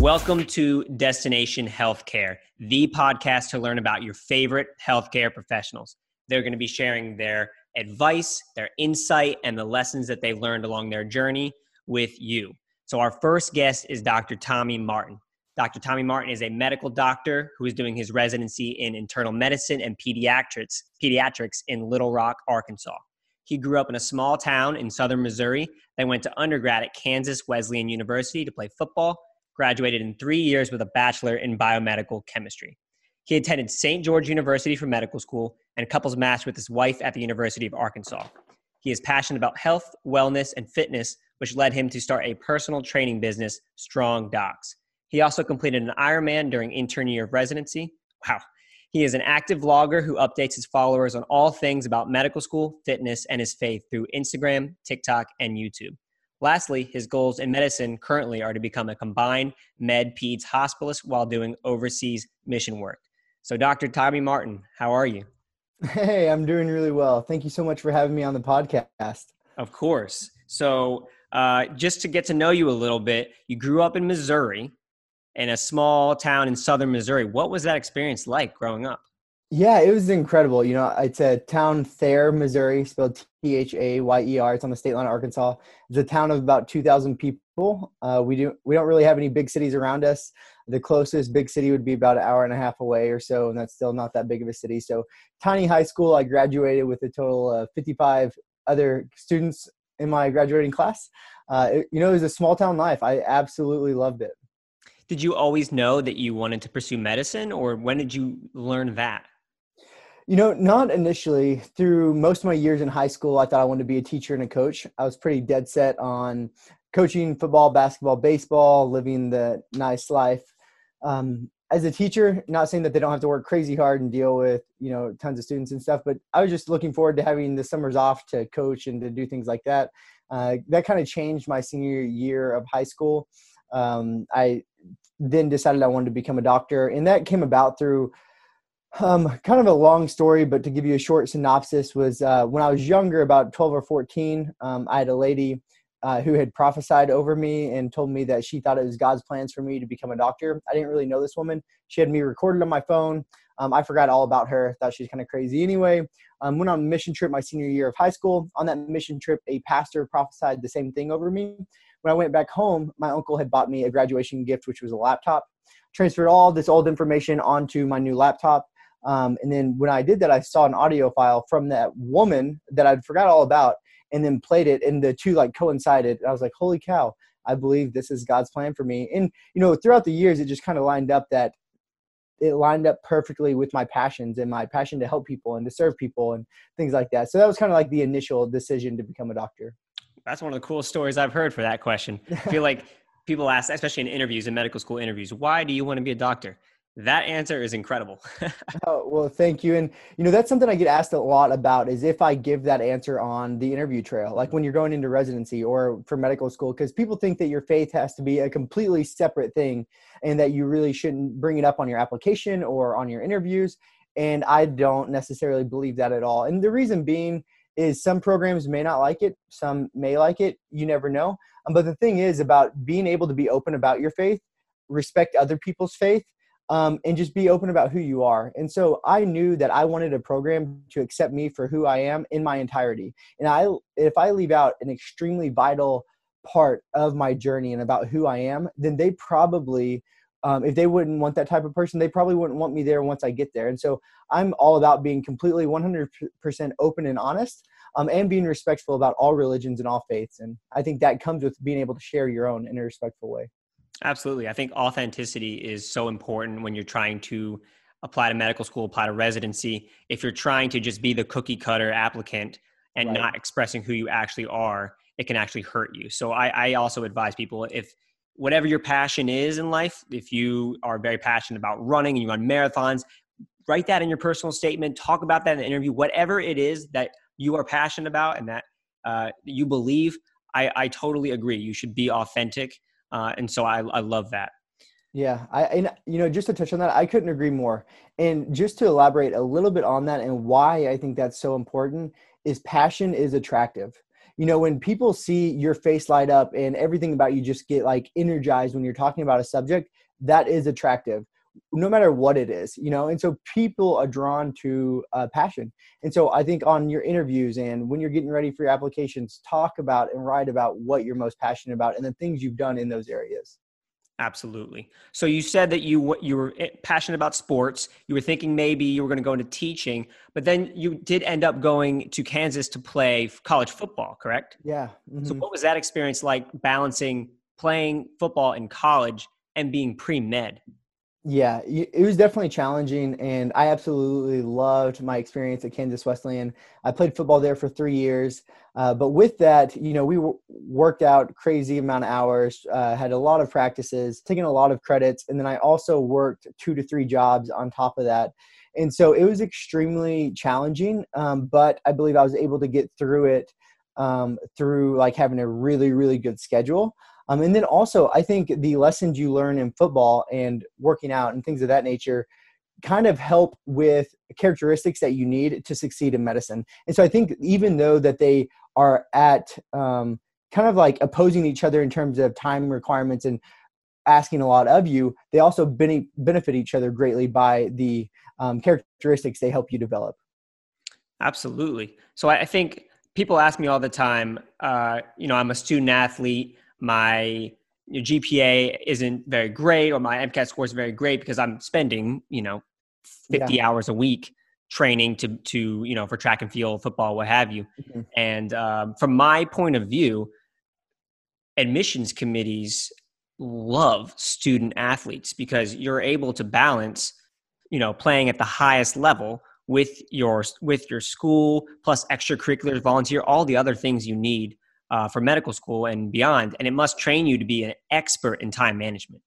Welcome to Destination Healthcare, the podcast to learn about your favorite healthcare professionals. They're going to be sharing their advice, their insight, and the lessons that they've learned along their journey with you. So, our first guest is Dr. Tommy Martin. Dr. Tommy Martin is a medical doctor who is doing his residency in internal medicine and pediatrics, pediatrics in Little Rock, Arkansas. He grew up in a small town in southern Missouri, then went to undergrad at Kansas Wesleyan University to play football graduated in three years with a bachelor in biomedical chemistry. He attended St. George University for medical school and couples matched with his wife at the University of Arkansas. He is passionate about health, wellness, and fitness, which led him to start a personal training business, Strong Docs. He also completed an Ironman during intern year of residency. Wow. He is an active vlogger who updates his followers on all things about medical school, fitness, and his faith through Instagram, TikTok, and YouTube. Lastly, his goals in medicine currently are to become a combined med peds hospitalist while doing overseas mission work. So, Dr. Tommy Martin, how are you? Hey, I'm doing really well. Thank you so much for having me on the podcast. Of course. So, uh, just to get to know you a little bit, you grew up in Missouri, in a small town in southern Missouri. What was that experience like growing up? Yeah, it was incredible. You know, it's a town, Thayer, Missouri, spelled T H A Y E R. It's on the state line of Arkansas. It's a town of about 2,000 people. Uh, we do we don't really have any big cities around us. The closest big city would be about an hour and a half away or so, and that's still not that big of a city. So, tiny high school. I graduated with a total of 55 other students in my graduating class. Uh, it, you know, it was a small town life. I absolutely loved it. Did you always know that you wanted to pursue medicine, or when did you learn that? You know, not initially. Through most of my years in high school, I thought I wanted to be a teacher and a coach. I was pretty dead set on coaching football, basketball, baseball, living the nice life. Um, as a teacher, not saying that they don't have to work crazy hard and deal with you know tons of students and stuff, but I was just looking forward to having the summers off to coach and to do things like that. Uh, that kind of changed my senior year of high school. Um, I then decided I wanted to become a doctor, and that came about through um, kind of a long story, but to give you a short synopsis, was uh, when I was younger, about 12 or 14, um, I had a lady uh, who had prophesied over me and told me that she thought it was God's plans for me to become a doctor. I didn't really know this woman. She had me recorded on my phone. Um, I forgot all about her. Thought she was kind of crazy. Anyway, um, went on a mission trip my senior year of high school. On that mission trip, a pastor prophesied the same thing over me. When I went back home, my uncle had bought me a graduation gift, which was a laptop. Transferred all this old information onto my new laptop um, and then when I did that, I saw an audio file from that woman that I'd forgot all about and then played it and the two like coincided. I was like, holy cow, I believe this is God's plan for me. And, you know, throughout the years, it just kind of lined up that it lined up perfectly with my passions and my passion to help people and to serve people and things like that. So that was kind of like the initial decision to become a doctor. That's one of the coolest stories I've heard for that question. I feel like people ask, especially in interviews, in medical school interviews, why do you want to be a doctor? That answer is incredible. oh, well, thank you. And you know, that's something I get asked a lot about is if I give that answer on the interview trail, like when you're going into residency or for medical school, because people think that your faith has to be a completely separate thing and that you really shouldn't bring it up on your application or on your interviews. And I don't necessarily believe that at all. And the reason being is some programs may not like it, some may like it. You never know. Um, but the thing is about being able to be open about your faith, respect other people's faith um, and just be open about who you are. And so I knew that I wanted a program to accept me for who I am in my entirety. And I, if I leave out an extremely vital part of my journey and about who I am, then they probably, um, if they wouldn't want that type of person, they probably wouldn't want me there once I get there. And so I'm all about being completely 100% open and honest. Um, and being respectful about all religions and all faiths. And I think that comes with being able to share your own in a respectful way. Absolutely. I think authenticity is so important when you're trying to apply to medical school, apply to residency. If you're trying to just be the cookie cutter applicant and right. not expressing who you actually are, it can actually hurt you. So I, I also advise people if whatever your passion is in life, if you are very passionate about running and you run marathons, write that in your personal statement, talk about that in the interview, whatever it is that you are passionate about and that uh, you believe. I, I totally agree. You should be authentic uh, and so I, I love that. Yeah, I and you know just to touch on that, I couldn't agree more. And just to elaborate a little bit on that and why I think that's so important is passion is attractive. you know when people see your face light up and everything about you just get like energized when you're talking about a subject that is attractive no matter what it is you know and so people are drawn to uh, passion and so i think on your interviews and when you're getting ready for your applications talk about and write about what you're most passionate about and the things you've done in those areas Absolutely. So you said that you you were eh, passionate about sports. You were thinking maybe you were going to go into teaching, but then you did end up going to Kansas to play college football, correct? Yeah. Mm-hmm. So what was that experience like balancing playing football in college and being pre-med? Yeah, it was definitely challenging, and I absolutely loved my experience at Kansas Wesleyan. I played football there for three years, uh, but with that, you know, we w- worked out crazy amount of hours, uh, had a lot of practices, taking a lot of credits, and then I also worked two to three jobs on top of that, and so it was extremely challenging. Um, but I believe I was able to get through it um, through like having a really, really good schedule. Um, and then also, I think the lessons you learn in football and working out and things of that nature kind of help with characteristics that you need to succeed in medicine. And so I think even though that they are at um, kind of like opposing each other in terms of time requirements and asking a lot of you, they also benefit each other greatly by the um, characteristics they help you develop. Absolutely. So I think people ask me all the time, uh, you know, I'm a student athlete my GPA isn't very great or my MCAT score is very great because I'm spending, you know, 50 yeah. hours a week training to, to, you know, for track and field, football, what have you. Mm-hmm. And um, from my point of view, admissions committees love student athletes because you're able to balance, you know, playing at the highest level with your with your school plus extracurriculars volunteer all the other things you need uh, for medical school and beyond. And it must train you to be an expert in time management.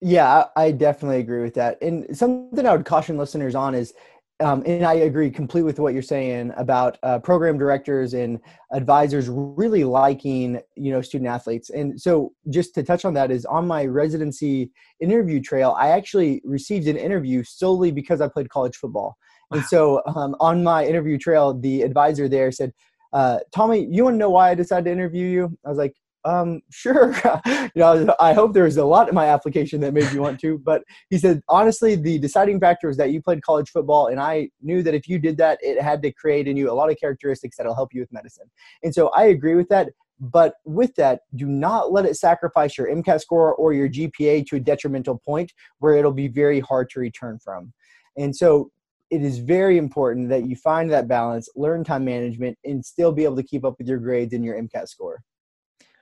Yeah, I definitely agree with that. And something I would caution listeners on is, um, and I agree completely with what you're saying about uh, program directors and advisors really liking, you know, student athletes. And so, just to touch on that, is on my residency interview trail, I actually received an interview solely because I played college football. Wow. And so, um, on my interview trail, the advisor there said, uh, Tommy, you want to know why I decided to interview you? I was like, um, sure. you know, I hope there was a lot in my application that made you want to. But he said, honestly, the deciding factor was that you played college football, and I knew that if you did that, it had to create in you a lot of characteristics that'll help you with medicine. And so I agree with that. But with that, do not let it sacrifice your MCAT score or your GPA to a detrimental point where it'll be very hard to return from. And so it is very important that you find that balance, learn time management, and still be able to keep up with your grades and your MCAT score.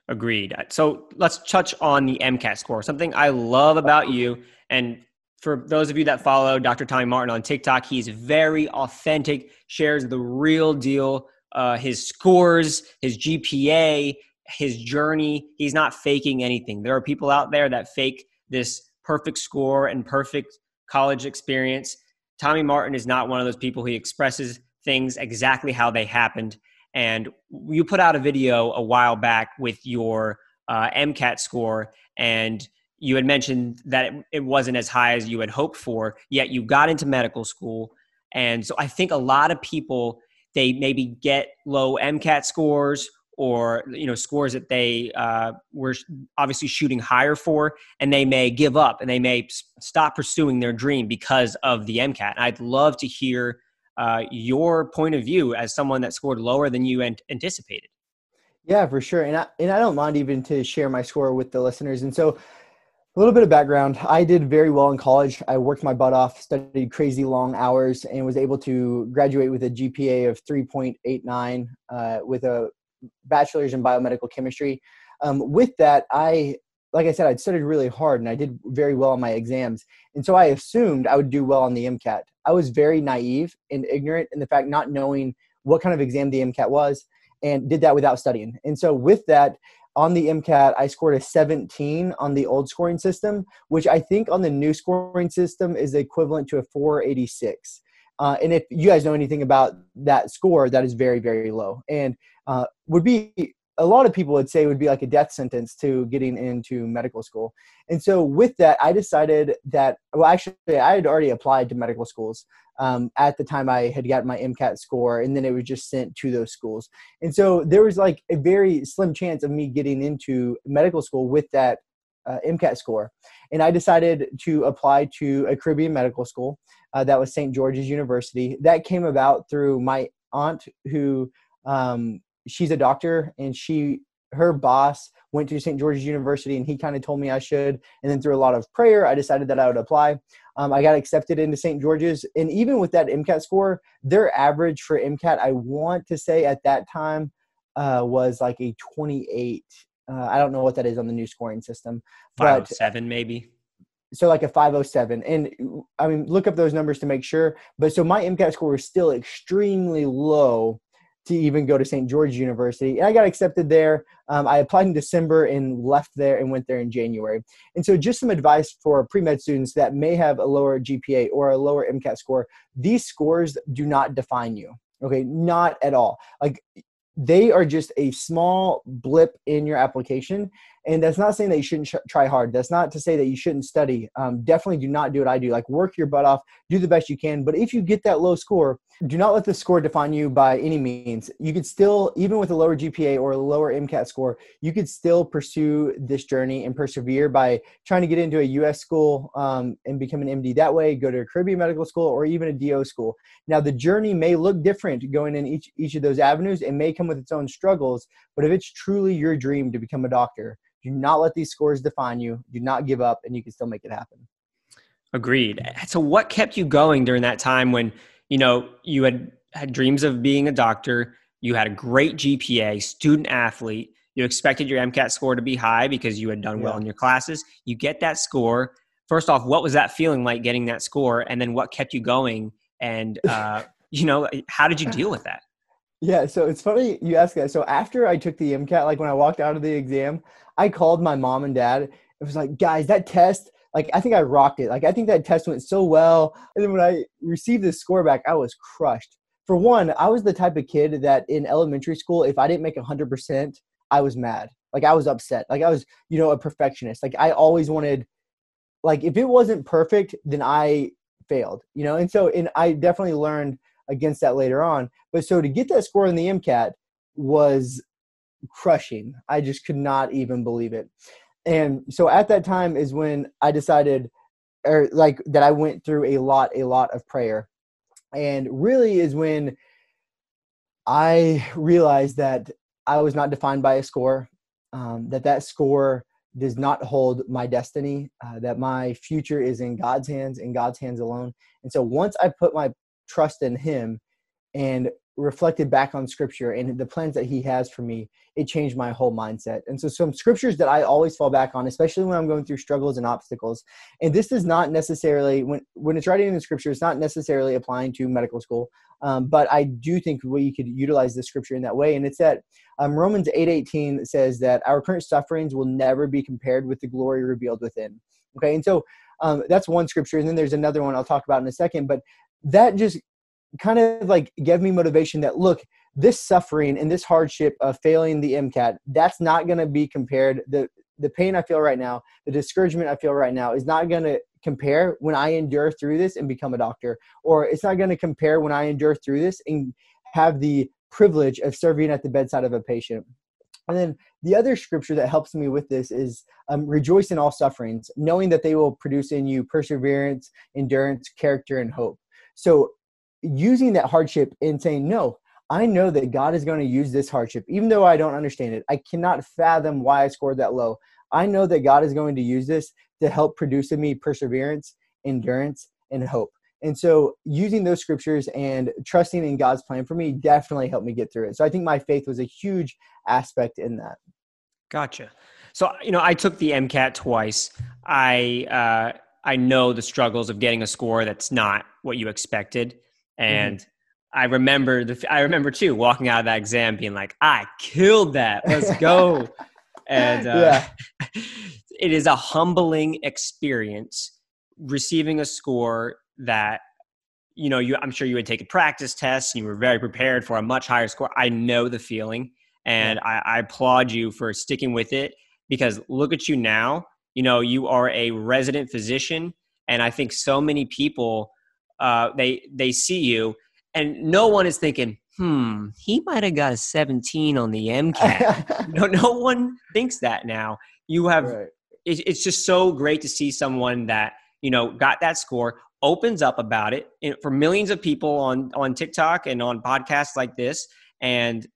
Agreed. So let's touch on the MCAT score. Something I love about you, and for those of you that follow Dr. Tommy Martin on TikTok, he's very authentic, shares the real deal, uh, his scores, his GPA, his journey. He's not faking anything. There are people out there that fake this perfect score and perfect college experience. Tommy Martin is not one of those people. He expresses things exactly how they happened. And you put out a video a while back with your uh, MCAT score, and you had mentioned that it, it wasn't as high as you had hoped for, yet you got into medical school. And so I think a lot of people, they maybe get low MCAT scores or you know scores that they uh, were obviously shooting higher for, and they may give up and they may stop pursuing their dream because of the MCAT. I'd love to hear uh, your point of view as someone that scored lower than you anticipated. Yeah, for sure, and I and I don't mind even to share my score with the listeners. And so, a little bit of background: I did very well in college. I worked my butt off, studied crazy long hours, and was able to graduate with a GPA of 3.89 uh, with a bachelor's in biomedical chemistry. Um, with that, I, like I said, I'd studied really hard and I did very well on my exams. And so I assumed I would do well on the MCAT. I was very naive and ignorant in the fact not knowing what kind of exam the MCAT was and did that without studying. And so with that, on the MCAT, I scored a 17 on the old scoring system, which I think on the new scoring system is equivalent to a 486. Uh, and if you guys know anything about that score, that is very, very low. And uh, would be a lot of people would say would be like a death sentence to getting into medical school. And so with that, I decided that well, actually, I had already applied to medical schools um, at the time I had gotten my MCAT score, and then it was just sent to those schools. And so there was like a very slim chance of me getting into medical school with that uh, MCAT score. And I decided to apply to a Caribbean medical school uh, that was St. George's University. That came about through my aunt, who um, she's a doctor, and she her boss went to St. George's University, and he kind of told me I should. And then through a lot of prayer, I decided that I would apply. Um, I got accepted into St. George's, and even with that MCAT score, their average for MCAT, I want to say at that time, uh, was like a 28 uh, I don't know what that is on the new scoring system. Five seven maybe. So like a 507. And I mean, look up those numbers to make sure. But so my MCAT score was still extremely low to even go to St. George University. And I got accepted there. Um, I applied in December and left there and went there in January. And so, just some advice for pre med students that may have a lower GPA or a lower MCAT score these scores do not define you. Okay, not at all. Like they are just a small blip in your application and that's not saying that you shouldn't sh- try hard. That's not to say that you shouldn't study. Um, definitely do not do what i do like work your butt off do the best you can. But if you get that low score do not let the score define you by any means. You could still even with a lower gpa or a lower mcat score you could still pursue this journey and persevere by trying to get into a us school um, and become an md that way go to a caribbean medical school or even a do school. Now the journey may look different going in each each of those avenues. It may come with its own struggles but if it's truly your dream to become a doctor do not let these scores define you. Do not give up, and you can still make it happen. Agreed. So, what kept you going during that time when you know you had had dreams of being a doctor? You had a great GPA, student athlete. You expected your MCAT score to be high because you had done well in your classes. You get that score. First off, what was that feeling like getting that score? And then what kept you going? And uh, you know, how did you deal with that? Yeah, so it's funny you ask that. So after I took the MCAT, like when I walked out of the exam, I called my mom and dad. It was like, guys, that test, like I think I rocked it. Like I think that test went so well. And then when I received this score back, I was crushed. For one, I was the type of kid that in elementary school, if I didn't make 100%, I was mad. Like I was upset. Like I was, you know, a perfectionist. Like I always wanted, like if it wasn't perfect, then I failed, you know? And so, and I definitely learned – against that later on. But so to get that score in the MCAT was crushing. I just could not even believe it. And so at that time is when I decided or like that I went through a lot a lot of prayer. And really is when I realized that I was not defined by a score, um, that that score does not hold my destiny, uh, that my future is in God's hands, in God's hands alone. And so once I put my trust in him and reflected back on scripture and the plans that he has for me it changed my whole mindset. And so some scriptures that i always fall back on especially when i'm going through struggles and obstacles and this is not necessarily when when it's writing in the scripture it's not necessarily applying to medical school um, but i do think we could utilize the scripture in that way. And it's that um, romans 8 18 says that our current sufferings will never be compared with the glory revealed within. Okay and so um, that's one scripture and then there's another one i'll talk about in a second but that just kind of like gave me motivation that look this suffering and this hardship of failing the mcat that's not going to be compared the the pain i feel right now the discouragement i feel right now is not going to compare when i endure through this and become a doctor or it's not going to compare when i endure through this and have the privilege of serving at the bedside of a patient and then the other scripture that helps me with this is um, rejoice in all sufferings, knowing that they will produce in you perseverance, endurance, character, and hope. So using that hardship and saying, no, I know that God is going to use this hardship, even though I don't understand it. I cannot fathom why I scored that low. I know that God is going to use this to help produce in me perseverance, endurance, and hope. And so, using those scriptures and trusting in God's plan for me definitely helped me get through it. So, I think my faith was a huge aspect in that. Gotcha. So, you know, I took the MCAT twice. I uh, I know the struggles of getting a score that's not what you expected. Mm-hmm. And mm-hmm. I remember the I remember too walking out of that exam being like, I killed that. Let's go. and uh, yeah. it is a humbling experience receiving a score that you know you i'm sure you had taken practice tests and you were very prepared for a much higher score i know the feeling And I, I applaud you for sticking with it because look at you now. You know, you are a resident physician, and I think so many people uh, they they see you, and no one is thinking, hmm, he might have got a 17 on the MCAT. no, no one thinks that now. You have. Right. It, it's just so great to see someone that you know got that score opens up about it for millions of people on on TikTok and on podcasts like this, and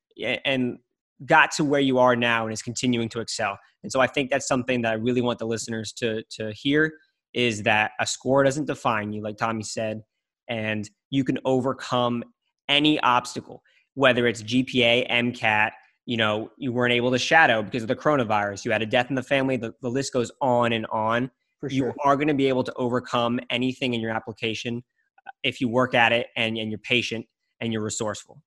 and got to where you are now and is continuing to excel. And so I think that's something that I really want the listeners to to hear is that a score doesn't define you, like Tommy said, and you can overcome any obstacle, whether it's GPA, MCAT. You know, you weren't able to shadow because of the coronavirus. You had a death in the family. The, the list goes on and on. Sure. You are going to be able to overcome anything in your application uh, if you work at it and, and you're patient and you're resourceful.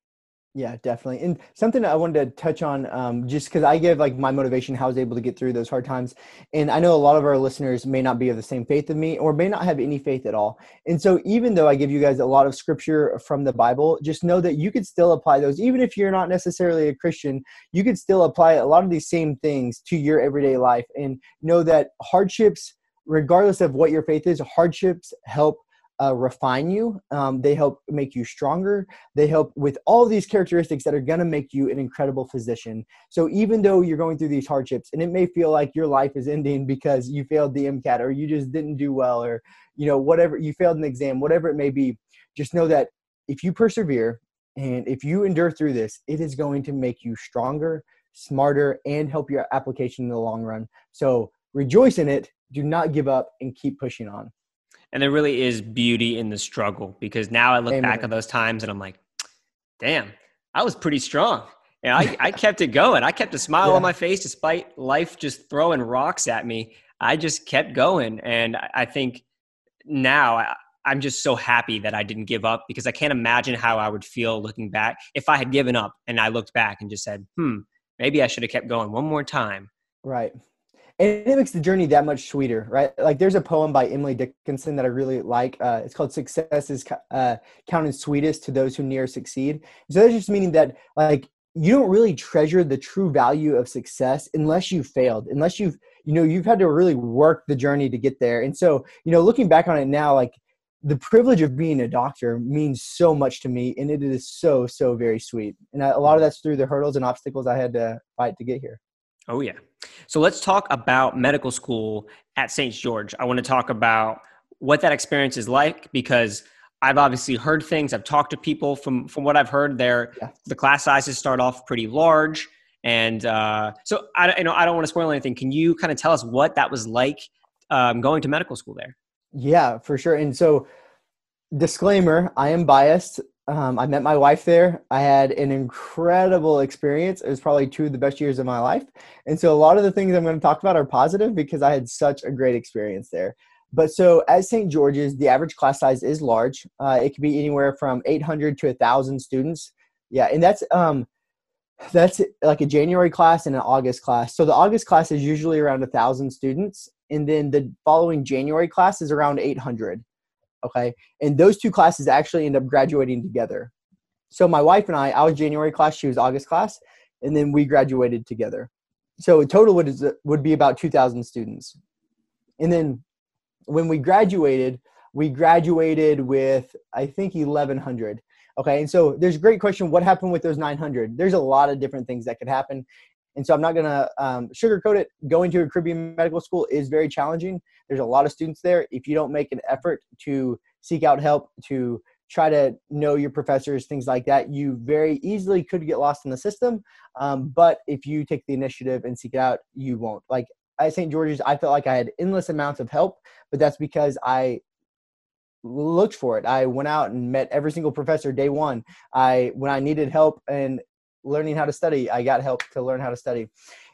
Yeah, definitely. And something I wanted to touch on, um, just because I give like my motivation, how I was able to get through those hard times. And I know a lot of our listeners may not be of the same faith of me or may not have any faith at all. And so, even though I give you guys a lot of scripture from the Bible, just know that you could still apply those. Even if you're not necessarily a Christian, you could still apply a lot of these same things to your everyday life and know that hardships, regardless of what your faith is, hardships help uh, refine you. Um, they help make you stronger. They help with all these characteristics that are going to make you an incredible physician. So even though you're going through these hardships, and it may feel like your life is ending because you failed the MCAT or you just didn't do well, or you know whatever you failed an exam, whatever it may be, just know that if you persevere and if you endure through this, it is going to make you stronger, smarter, and help your application in the long run. So rejoice in it. Do not give up and keep pushing on and there really is beauty in the struggle because now I look Amen. back at those times and I'm like, damn, I was pretty strong. And I, I kept it going. I kept a smile yeah. on my face despite life just throwing rocks at me. I just kept going. And I think now I, I'm just so happy that I didn't give up because I can't imagine how I would feel looking back if I had given up and I looked back and just said, hmm, maybe I should have kept going one more time. Right and it makes the journey that much sweeter right? Like there's a poem by emily dickinson that i really like uh, it's called success is uh, counted sweetest to those who near succeed. So that's just meaning that like you don't really treasure the true value of success unless you failed unless you've you know you've had to really work the journey to get there. And so you know looking back on it now like the privilege of being a doctor means so much to me and it is so so very sweet. And a lot of that's through the hurdles and obstacles i had to fight to get here Oh, yeah. So let's talk about medical school at St. George. I want to talk about what that experience is like because I've obviously heard things. I've talked to people from from what I've heard. There, yeah. the class sizes start off pretty large, and uh, so I you know I don't want to spoil anything. Can you kind of tell us what that was like um, going to medical school there? Yeah, for sure. And so, disclaimer: I am biased. Um, I met my wife there. I had an incredible experience. It was probably two of the best years of my life. And so, a lot of the things I'm going to talk about are positive because I had such a great experience there. But so, at St. George's, the average class size is large. Uh, it can be anywhere from 800 to 1,000 students. Yeah, and that's um, that's like a January class and an August class. So the August class is usually around thousand students, and then the following January class is around 800 okay? And those two classes actually end up graduating together. So my wife and i i was january class she was august class and then we graduated together. So total would, would be about 2000 students. And then when we graduated we graduated with i think 1100 okay? And so there's a great question what happened with those 900 there's a lot of different things that could happen and so I'm not going to um, sugarcoat it. Going to a Caribbean medical school is very challenging. There's a lot of students there. If you don't make an effort to seek out help, to try to know your professors, things like that, you very easily could get lost in the system. Um, but if you take the initiative and seek it out, you won't. Like at St. George's, I felt like I had endless amounts of help, but that's because I looked for it. I went out and met every single professor day one. I when I needed help and learning how to study, I got help to learn how to study.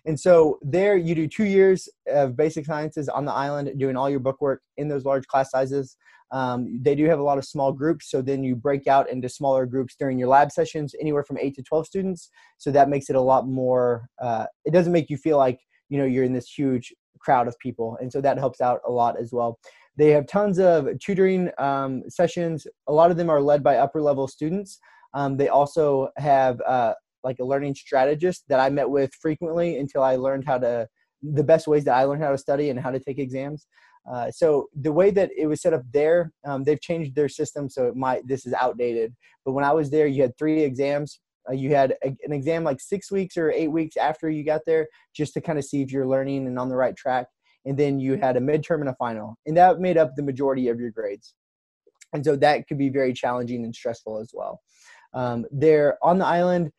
And so there you do two years of basic sciences on the island, doing all your book work in those large class sizes. Um, they do have a lot of small groups, so then you break out into smaller groups during your lab sessions, anywhere from eight to 12 students. So that makes it a lot more, uh, it doesn't make you feel like, you know, you're in this huge crowd of people. And so that helps out a lot as well. They have tons of tutoring um, sessions. A lot of them are led by upper level students. Um, they also have uh, like a learning strategist that I met with frequently until I learned how to the best ways that I learned how to study and how to take exams. Uh, so the way that it was set up there, um, they've changed their system, so it might this is outdated. But when I was there, you had three exams. Uh, you had a, an exam like six weeks or eight weeks after you got there, just to kind of see if you're learning and on the right track. And then you had a midterm and a final, and that made up the majority of your grades. And so that could be very challenging and stressful as well. Um, there on the island,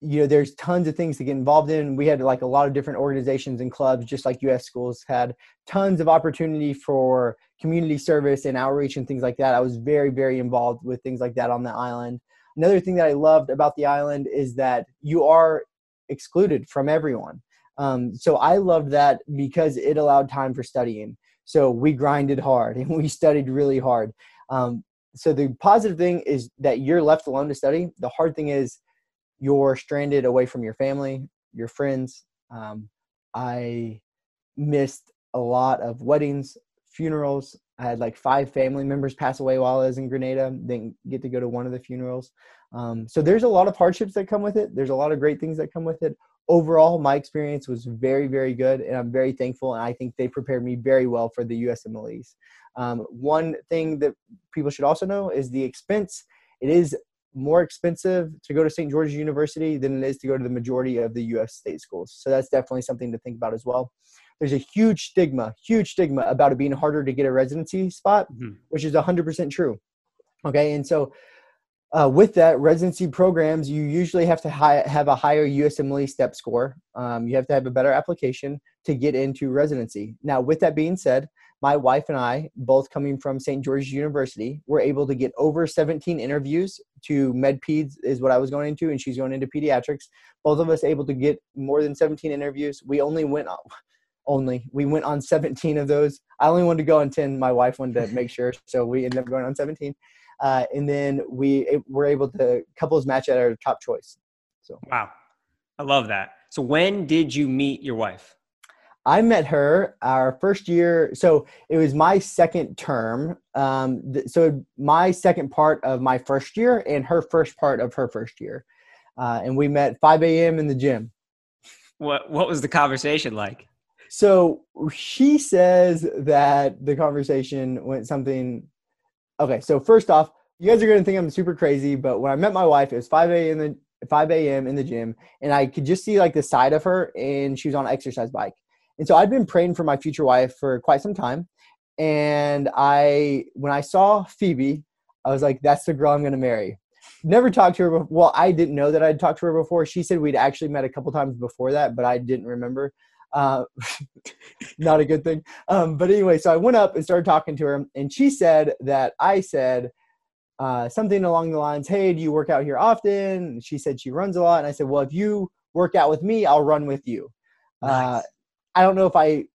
you know there's tons of things to get involved in. We had like a lot of different organizations and clubs just like us schools had tons of opportunity for community service and outreach and things like that. I was very very involved with things like that on the island. Another thing that i loved about the island is that you are excluded from everyone. Um, so i loved that because it allowed time for studying. So we grinded hard and we studied really hard. Um, so the positive thing is that you're left alone to study. The hard thing is you're stranded away from your family, your friends. Um, I missed a lot of weddings, funerals. I had like five family members pass away while I was in Grenada. Didn't get to go to one of the funerals. Um, so there's a lot of hardships that come with it. There's a lot of great things that come with it. Overall, my experience was very, very good, and I'm very thankful. And I think they prepared me very well for the USMLEs. Um, one thing that people should also know is the expense. It is more expensive to go to St. George's University than it is to go to the majority of the U.S. state schools. So that's definitely something to think about as well. There's a huge stigma, huge stigma about it being harder to get a residency spot, mm-hmm. which is 100% true. Okay, and so uh, with that residency programs, you usually have to hi- have a higher USMLE step score. Um, you have to have a better application to get into residency. Now, with that being said, my wife and I, both coming from St. George's University, were able to get over 17 interviews to MedPeds is what I was going into, and she's going into pediatrics. Both of us able to get more than 17 interviews. We only went on, only we went on 17 of those. I only wanted to go on 10. My wife wanted to make sure, so we ended up going on 17. Uh, and then we were able to couples match at our top choice. So wow, I love that. So when did you meet your wife? I met her our first year. So it was my second term. Um, th- so my second part of my first year and her first part of her first year. Uh, and we met 5 a.m. in the gym. What What was the conversation like? So she says that the conversation went something. Okay, so first off, you guys are going to think I'm super crazy, but when I met my wife, it was 5 a.m. in the 5 a.m. in the gym, and I could just see like the side of her, and she was on an exercise bike. And so I'd been praying for my future wife for quite some time. And I, when I saw Phoebe, I was like, that's the girl I'm going to marry. Never talked to her. Before. Well, I didn't know that I'd talked to her before. She said we'd actually met a couple times before that, but I didn't remember. Uh, not a good thing. Um, but anyway, so I went up and started talking to her, and she said that I said uh, something along the lines, "Hey, do you work out here often?" And she said she runs a lot, and I said, "Well, if you work out with me, I'll run with you." Uh, nice. Uh, I don't know if I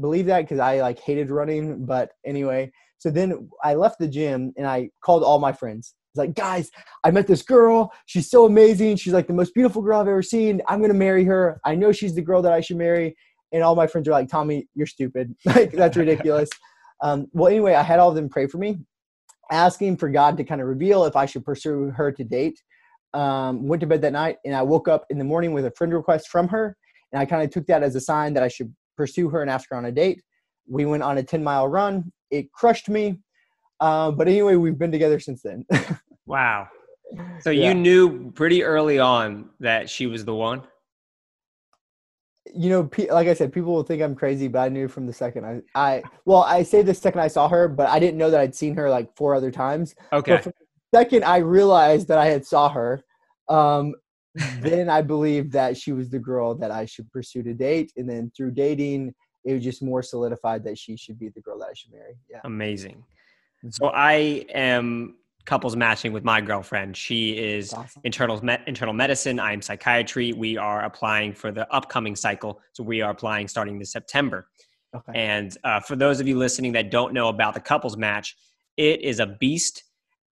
believe that because I like hated running, but anyway. So then I left the gym and I called all my friends. I was like, guys, I met this girl. She's so amazing. She's like the most beautiful girl I've ever seen. I'm gonna marry her. I know she's the girl that I should marry. And all my friends are like, Tommy, you're stupid. like that's ridiculous. um, well, anyway, I had all of them pray for me, asking for God to kind of reveal if I should pursue her to date. Um, went to bed that night and I woke up in the morning with a friend request from her and I kind of took that as a sign that I should pursue her and ask her on a date. We went on a 10 mile run. It crushed me. Uh, but anyway, we've been together since then. wow. So yeah. you knew pretty early on that she was the one? You know, like I said, people will think I'm crazy, but I knew from the second I, I well, I say the second I saw her, but I didn't know that I'd seen her like four other times. Okay. second I realized that I had saw her, um, then I believed that she was the girl that I should pursue to date. And then through dating, it was just more solidified that she should be the girl that I should marry. Yeah. Amazing. Mm-hmm. So I am couples matching with my girlfriend. She is awesome. internal me- internal medicine. I am psychiatry. We are applying for the upcoming cycle. So we are applying starting this September. Okay. And uh, for those of you listening that don't know about the couples match, it is a beast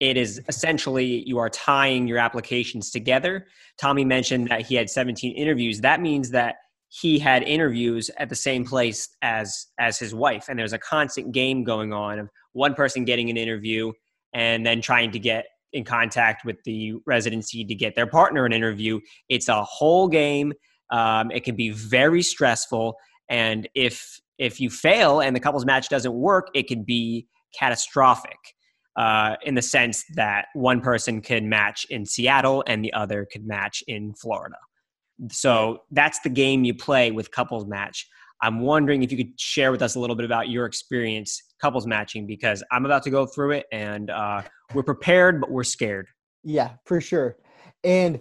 it is essentially you are tying your applications together. Tommy mentioned that he had 17 interviews. That means that he had interviews at the same place as as his wife and there's a constant game going on of one person getting an interview and then trying to get in contact with the residency to get their partner an interview. It's a whole game. Um, it can be very stressful, and if if you fail and the couples match doesn't work, it can be catastrophic uh, in the sense that one person could match in Seattle and the other could match in Florida. So that's the game you play with couples match. I'm wondering if you could share with us a little bit about your experience couples matching because I'm about to go through it and uh, we're prepared, but we're scared. Yeah, for sure. And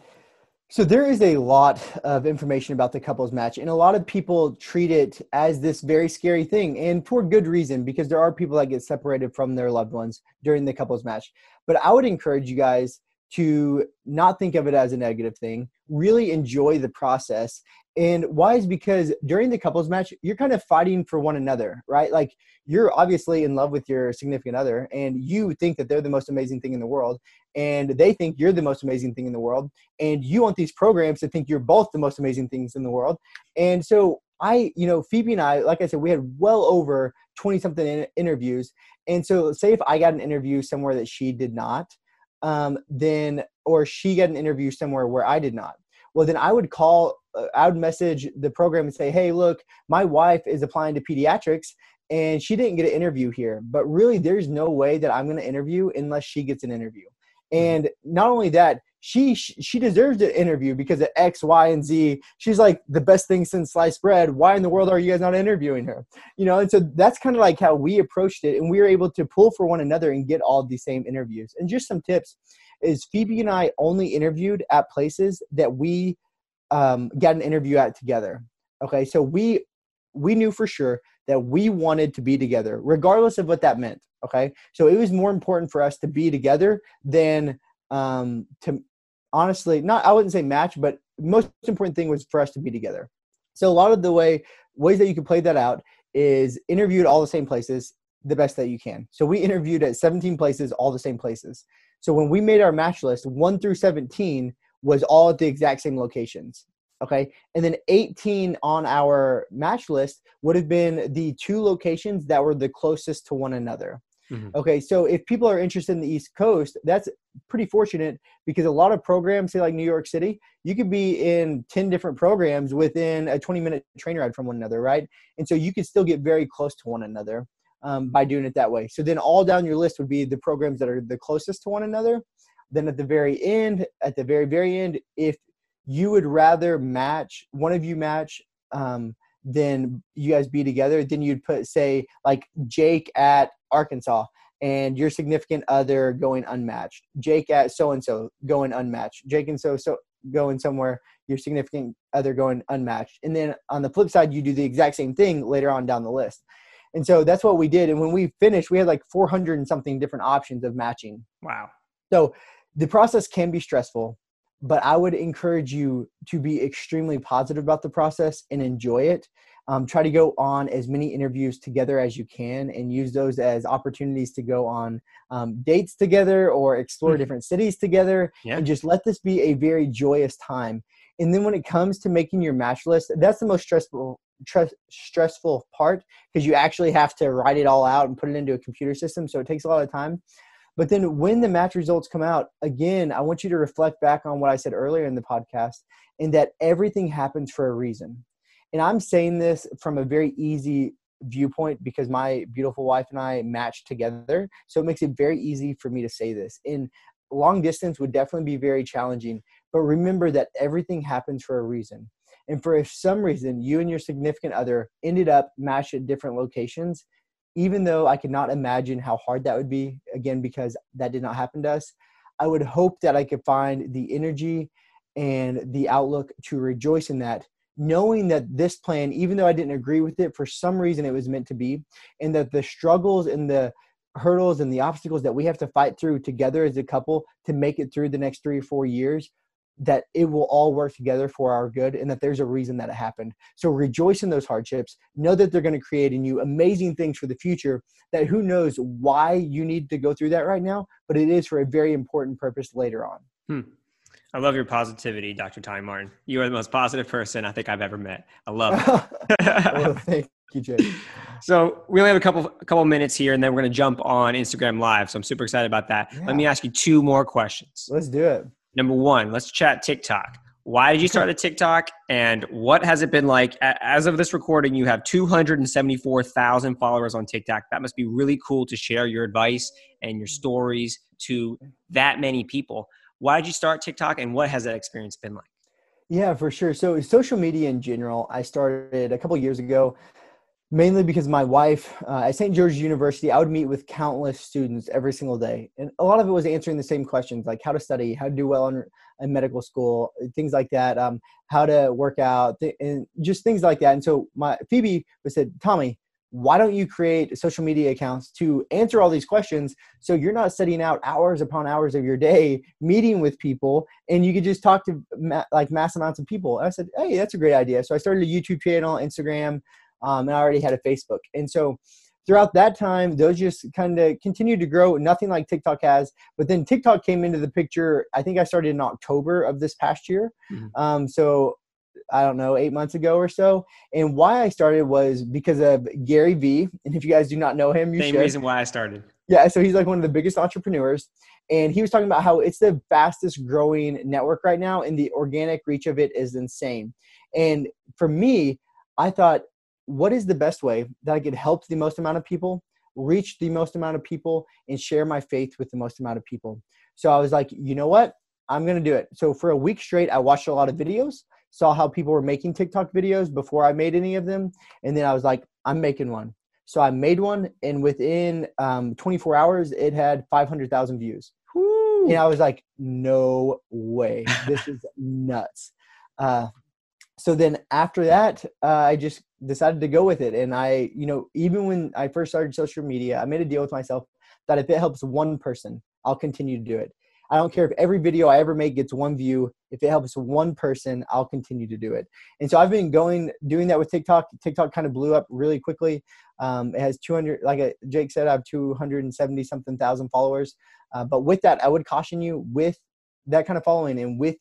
so there is a lot of information about the couples match, and a lot of people treat it as this very scary thing, and for good reason, because there are people that get separated from their loved ones during the couples match. But I would encourage you guys to not think of it as a negative thing, really enjoy the process. And why is because during the couples match, you're kind of fighting for one another, right? Like you're obviously in love with your significant other and you think that they're the most amazing thing in the world and they think you're the most amazing thing in the world and you want these programs to think you're both the most amazing things in the world and so i you know phoebe and i like i said we had well over 20 something in- interviews and so say if i got an interview somewhere that she did not um, then or she got an interview somewhere where i did not well then i would call uh, i would message the program and say hey look my wife is applying to pediatrics and she didn't get an interview here but really there's no way that i'm going to interview unless she gets an interview mm-hmm. and not only that she she deserves an interview because of x y and z she's like the best thing since sliced bread why in the world are you guys not interviewing her you know and so that's kind of like how we approached it and we were able to pull for one another and get all these same interviews and just some tips is phoebe and i only interviewed at places that we um, got an interview at together okay so we we knew for sure that we wanted to be together, regardless of what that meant. Okay. So it was more important for us to be together than um, to honestly, not, I wouldn't say match, but most important thing was for us to be together. So a lot of the way, ways that you can play that out is interviewed all the same places the best that you can. So we interviewed at 17 places, all the same places. So when we made our match list, 1 through 17 was all at the exact same locations. Okay. And then 18 on our match list would have been the two locations that were the closest to one another. Mm-hmm. Okay. So if people are interested in the East Coast, that's pretty fortunate because a lot of programs, say like New York City, you could be in 10 different programs within a 20 minute train ride from one another. Right. And so you could still get very close to one another. Um, by doing it that way. So then all down your list would be the programs that are the closest to one another. Then at the very end, at the very, very end, if you would rather match one of you match um, than you guys be together, then you'd put say like Jake at Arkansas and your significant other going unmatched. Jake at so and so going unmatched. Jake and so so going somewhere, your significant other going unmatched. And then on the flip side, you do the exact same thing later on down the list. And so that's what we did. And when we finished, we had like 400 and something different options of matching. Wow. So the process can be stressful but I would encourage you to be extremely positive about the process and enjoy it. Um, try to go on as many interviews together as you can and use those as opportunities to go on um, dates together or explore mm-hmm. different cities together yeah. and just let this be a very joyous time. And then when it comes to making your match list, that's the most stressful stressful part because you actually have to write it all out and put it into a computer system. So it takes a lot of time. But then when the match results come out, again, I want you to reflect back on what I said earlier in the podcast in that everything happens for a reason. And I'm saying this from a very easy viewpoint because my beautiful wife and I match together. So it makes it very easy for me to say this. In long distance would definitely be very challenging, but remember that everything happens for a reason. And for if some reason, you and your significant other ended up matched at different locations, even though I could not imagine how hard that would be, again, because that did not happen to us, I would hope that I could find the energy and the outlook to rejoice in that, knowing that this plan, even though I didn't agree with it, for some reason it was meant to be, and that the struggles and the hurdles and the obstacles that we have to fight through together as a couple to make it through the next three or four years that it will all work together for our good and that there's a reason that it happened. So rejoice in those hardships. Know that they're going to create in you amazing things for the future that who knows why you need to go through that right now, but it is for a very important purpose later on. Hmm. I love your positivity, Dr. Ty Martin. You are the most positive person I think I've ever met. I love it. well, thank you, Jay. So we only have a couple a couple minutes here, and then we're going to jump on Instagram Live. So I'm super excited about that. Yeah. Let me ask you two more questions. Let's do it. Number one, let's chat TikTok. Why did you start a TikTok, and what has it been like? As of this recording, you have 274,000 followers on TikTok. That must be really cool to share your advice and your stories to that many people. Why did you start TikTok and what has that experience been like? Yeah, for sure. So, social media in general, I started a couple years ago mainly because my wife uh, at St. George's University, I would meet with countless students every single day. And a lot of it was answering the same questions like how to study, how to do well in, in medical school, things like that, um, how to work out, th- and just things like that. And so my Phoebe said, Tommy, why don't you create social media accounts to answer all these questions so you're not setting out hours upon hours of your day meeting with people and you could just talk to ma- like mass amounts of people? And i said hey that's a great idea. So i started a youtube channel instagram um, and i already had a facebook. And so throughout that time those just kind of continued to grow. Nothing like tiktok has but then tiktok came into the picture i think i started in october of this past year. Mm-hmm. um, so I don't know, eight months ago or so. And why I started was because of Gary Vee. And if you guys do not know him, you Same should. reason why I started. Yeah, so he's like one of the biggest entrepreneurs. And he was talking about how it's the fastest growing network right now, and the organic reach of it is insane. And for me, I thought, what is the best way that I could help the most amount of people, reach the most amount of people, and share my faith with the most amount of people? So I was like, you know what? I'm going to do it. So for a week straight, I watched a lot of videos saw how people were making TikTok videos before I made any of them. And then I was like, I'm making one. So I made one, and within um, 24 hours, it had 500,000 views. Woo. And I was like, no way. This is nuts. Uh, so then after that, uh, I just decided to go with it. And I, you know, even when I first started social media, I made a deal with myself that if it helps one person, I'll continue to do it. I don't care if every video I ever make gets one view. If it helps one person, I'll continue to do it. And so I've been going doing that with TikTok. TikTok kind of blew up really quickly. Um, it has 200, like uh, Jake said, I have 270 something thousand followers. Uh, but with that, I would caution you with that kind of following and with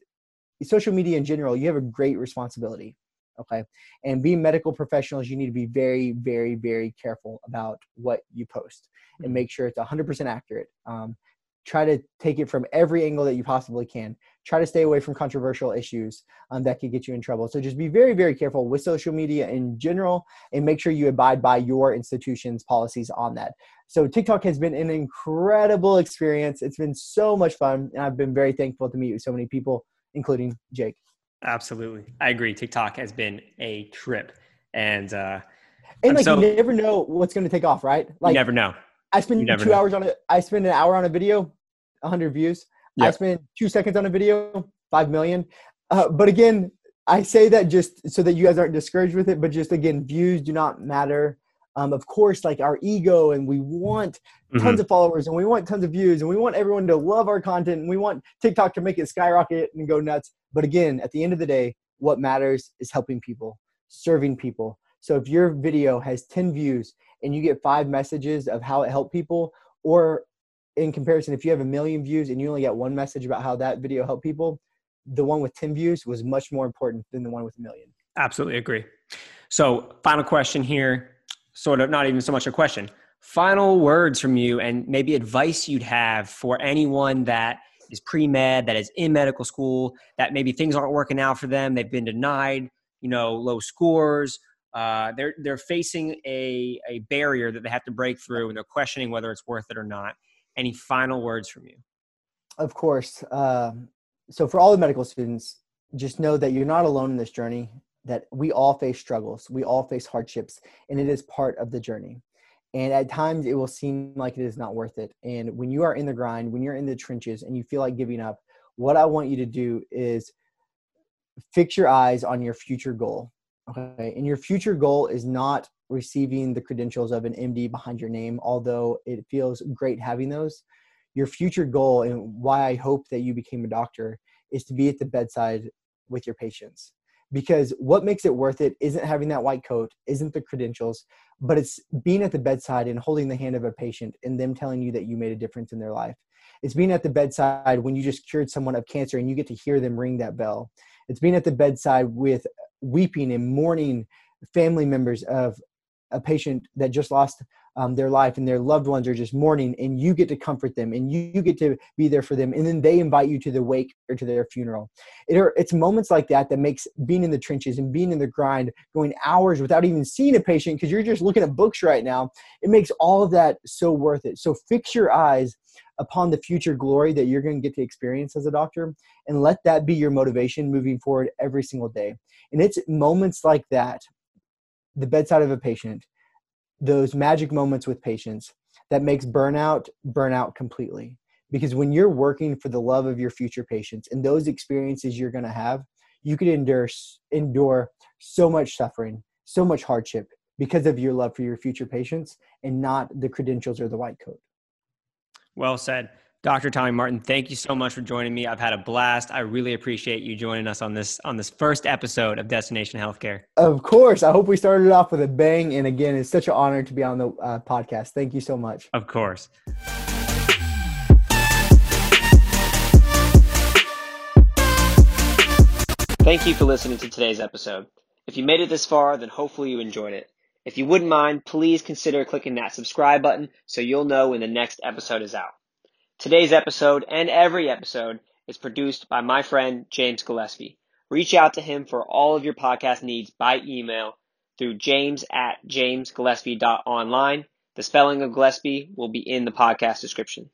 social media in general, you have a great responsibility. Okay. And being medical professionals, you need to be very, very, very careful about what you post and mm-hmm. make sure it's 100% accurate. Um, try to take it from every angle that you possibly can. Try to stay away from controversial issues um, that could get you in trouble. So just be very very careful with social media in general and make sure you abide by your institution's policies on that. So tiktok has been an incredible experience. It's been so much fun and i've been very thankful to meet with so many people including jake. Absolutely. I agree. Tiktok has been a trip and uh and like so, you never know what's going to take off right? Like you never know. I spend two know. hours on it. I spend an hour on a video, 100 views. Yep. I spend two seconds on a video, 5 million. Uh, but again, I say that just so that you guys aren't discouraged with it, but just again, views do not matter. Um, of course, like our ego, and we want tons mm-hmm. of followers, and we want tons of views, and we want everyone to love our content, and we want TikTok to make it skyrocket and go nuts. But again, at the end of the day, what matters is helping people, serving people. So if your video has 10 views and you get five messages of how it helped people, or in comparison, if you have a million views and you only get one message about how that video helped people, the one with 10 views was much more important than the one with a million. Absolutely agree. So, final question here, sort of not even so much a question. Final words from you, and maybe advice you'd have for anyone that is pre med, that is in medical school, that maybe things aren't working out for them, they've been denied, you know, low scores, uh, they're they're facing a a barrier that they have to break through, and they're questioning whether it's worth it or not. Any final words from you? Of course. Uh, so for all the medical students, just know that you're not alone in this journey. That we all face struggles, we all face hardships, and it is part of the journey. And at times, it will seem like it is not worth it. And when you are in the grind, when you're in the trenches, and you feel like giving up, what I want you to do is fix your eyes on your future goal Okay. And your future goal is not receiving the credentials of an MD behind your name, although it feels great having those. Your future goal and why I hope that you became a doctor is to be at the bedside with your patients. Because what makes it worth it isn't having that white coat, isn't the credentials, but it's being at the bedside and holding the hand of a patient and them telling you that you made a difference in their life. It's being at the bedside when you just cured someone of cancer and you get to hear them ring that bell. It's being at the bedside with weeping and mourning family members of a patient that just lost um, their life and their loved ones are just mourning and you get to comfort them and you, you, get to be there for them and then they invite you to the wake or to their funeral. It are, it's moments like that that makes being in the trenches and being in the grind going hours without even seeing a patient because you're just looking at books right now it makes all of that so worth it. So fix your eyes upon the future glory that you're going to get to experience as a doctor and let that be your motivation moving forward every single day. And it's moments like that the bedside of a patient those magic moments with patients that makes burnout burnout completely. Because when you're working for the love of your future patients and those experiences you're going to have you could endure endure so much suffering so much hardship because of your love for your future patients and not the credentials or the white coat. Well said Dr. Tommy Martin, thank you so much for joining me. I've had a blast. I really appreciate you joining us on this on this first episode of Destination Healthcare. Of course. I hope we started off with a bang. And again, it's such an honor to be on the uh, podcast. Thank you so much. Of course. Thank you for listening to today's episode. If you made it this far, then hopefully you enjoyed it. If you wouldn't mind, please consider clicking that subscribe button so you'll know when the next episode is out. Today's episode and every episode is produced by my friend James Gillespie. Reach out to him for all of your podcast needs by email through james at jamesgillespie.online. The spelling of Gillespie will be in the podcast description.